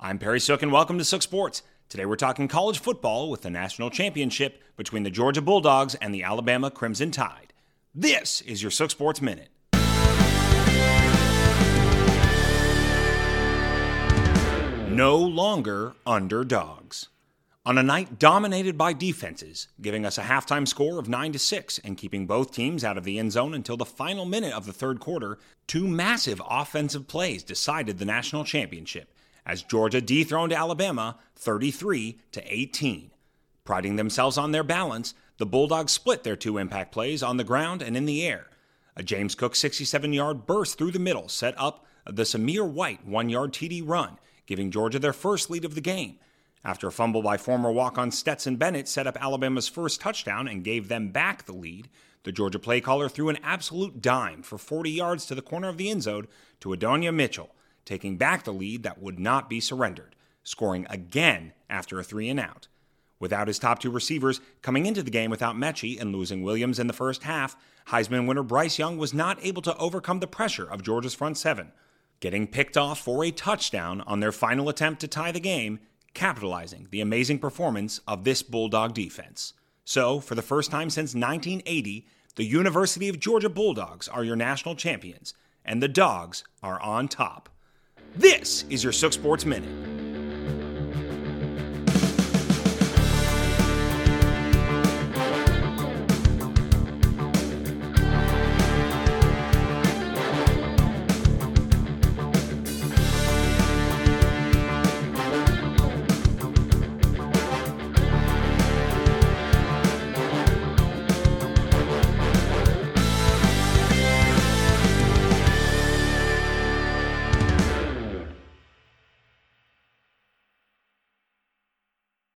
I'm Perry Sook and welcome to Sook Sports. Today we're talking college football with the national championship between the Georgia Bulldogs and the Alabama Crimson Tide. This is your Sook Sports Minute. No longer underdogs. On a night dominated by defenses, giving us a halftime score of 9 to 6 and keeping both teams out of the end zone until the final minute of the third quarter, two massive offensive plays decided the national championship as Georgia dethroned Alabama 33 to 18. Priding themselves on their balance, the Bulldogs split their two impact plays on the ground and in the air. A James Cook 67 yard burst through the middle set up the Zamir White one yard TD run, giving Georgia their first lead of the game. After a fumble by former walk on Stetson Bennett set up Alabama's first touchdown and gave them back the lead, the Georgia play caller threw an absolute dime for 40 yards to the corner of the end zone to Adonai Mitchell, taking back the lead that would not be surrendered, scoring again after a three and out. Without his top two receivers coming into the game without Metchie and losing Williams in the first half, Heisman winner Bryce Young was not able to overcome the pressure of Georgia's front seven, getting picked off for a touchdown on their final attempt to tie the game capitalizing the amazing performance of this Bulldog defense. So, for the first time since 1980, the University of Georgia Bulldogs are your national champions, and the Dogs are on top. This is your Sook Sports Minute.